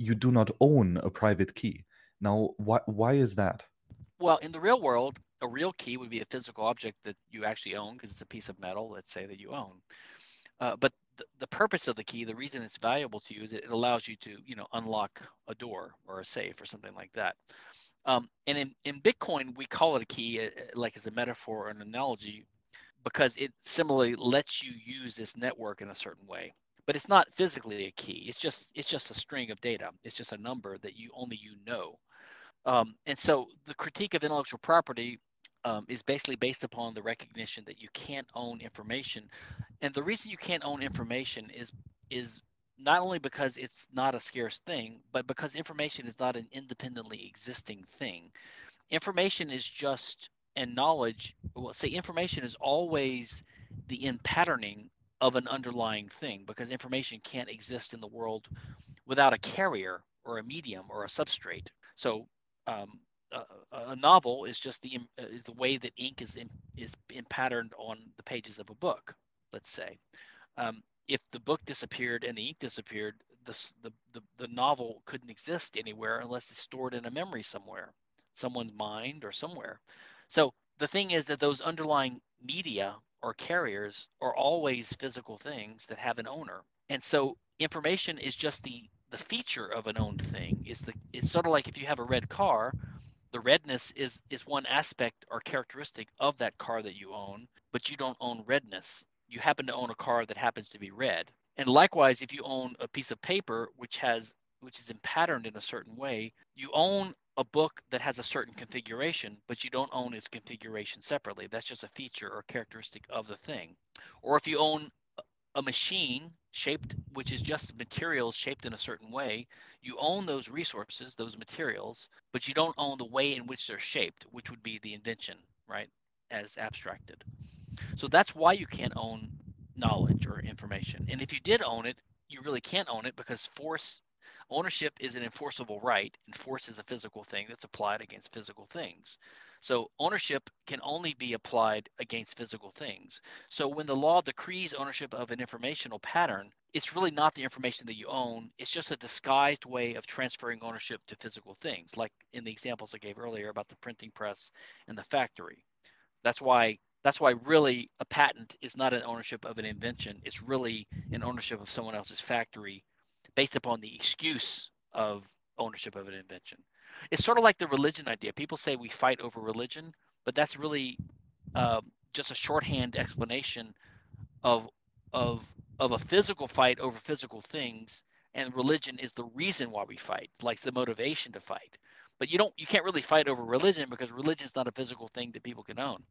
you do not own a private key. Now, why, why is that? Well, in the real world, a real key would be a physical object that you actually own because it's a piece of metal, let's say, that you own. Uh, but the, purpose of the key, the reason it's valuable to you is it allows you to, you know, unlock a door or a safe or something like that. Um, and in, in Bitcoin, we call it a key, uh, like as a metaphor or an analogy, because it similarly lets you use this network in a certain way. But it's not physically a key. It's just it's just a string of data. It's just a number that you only you know. Um, and so the critique of intellectual property um, is basically based upon the recognition that you can't own information. And the reason you can't own information is is not only because it's not a scarce thing, but because information is not an independently existing thing. Information is just and knowledge. Well, say information is always the in patterning of an underlying thing because information can't exist in the world without a carrier or a medium or a substrate. So um, a, a, novel is just the uh, is the way that ink is in, is in patterned on the pages of a book. Let's say, um, if the book disappeared and the ink disappeared, the, the the the novel couldn't exist anywhere unless it's stored in a memory somewhere, someone's mind or somewhere. So the thing is that those underlying media or carriers are always physical things that have an owner, and so information is just the the feature of an owned thing. Is the it's sort of like if you have a red car the redness is is one aspect or characteristic of that car that you own but you don't own redness. You happen to own a car that happens to be red. And likewise if you own a piece of paper which has which is patterned in a certain way you own a book that has a certain configuration but you don't own its configuration separately. That's just a feature or characteristic of the thing. Or if you own a machine shaped which is just materials shaped in a certain way you own those resources those materials but you don't own the way in which they're shaped which would be the invention right as abstracted. So that's why you can't own knowledge or information. And if you did own it you really can't own it because force ownership is an enforceable right and force is a physical thing that's applied against physical things so ownership can only be applied against physical things. So when the law decrees ownership of an informational pattern, it's really not the information that you own. It's just a disguised way of transferring ownership to physical things, like in the examples I gave earlier about the printing press and the factory. That's why that's why really a patent is not an ownership of an invention. It's really an ownership of someone else's factory based upon the excuse of ownership of an invention it's sort of like the religion idea. People say we fight over religion, but that's really uh, just a shorthand explanation of of of a physical fight over physical things, and religion is the reason why we fight, like the motivation to fight. But you don't, you can't really fight over religion because religion is not a physical thing that people can own.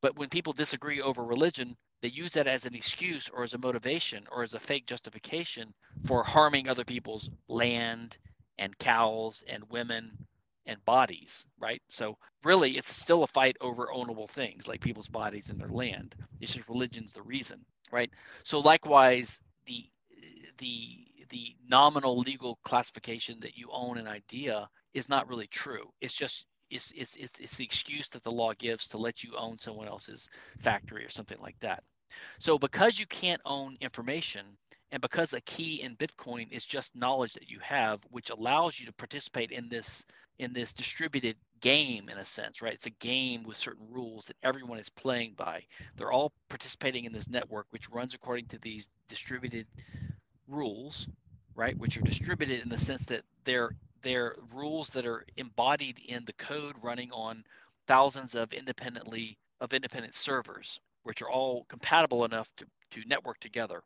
But when people disagree over religion, they use that as an excuse or as a motivation or as a fake justification for harming other people's land and cows and women and bodies, right? So really, it's still a fight over ownable things like people's bodies and their land. It's just religion's the reason, right? So likewise, the the the nominal legal classification that you own an idea is not really true. It's just it's, it's, it's, it's the excuse that the law gives to let you own someone else's factory or something like that. So because you can't own information, and because a key in Bitcoin is just knowledge that you have, which allows you to participate in this in this distributed game in a sense, right? It's a game with certain rules that everyone is playing by. They're all participating in this network, which runs according to these distributed rules, right? Which are distributed in the sense that they're they're rules that are embodied in the code running on thousands of independently of independent servers, which are all compatible enough to, to network together.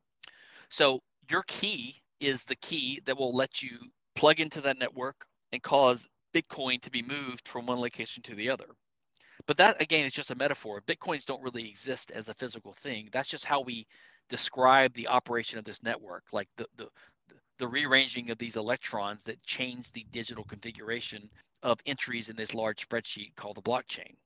So your key is the key that will let you plug into that network and cause Bitcoin to be moved from one location to the other. But that again is just a metaphor. Bitcoins don't really exist as a physical thing. That's just how we describe the operation of this network, like the the the rearranging of these electrons that change the digital configuration of entries in this large spreadsheet called the blockchain.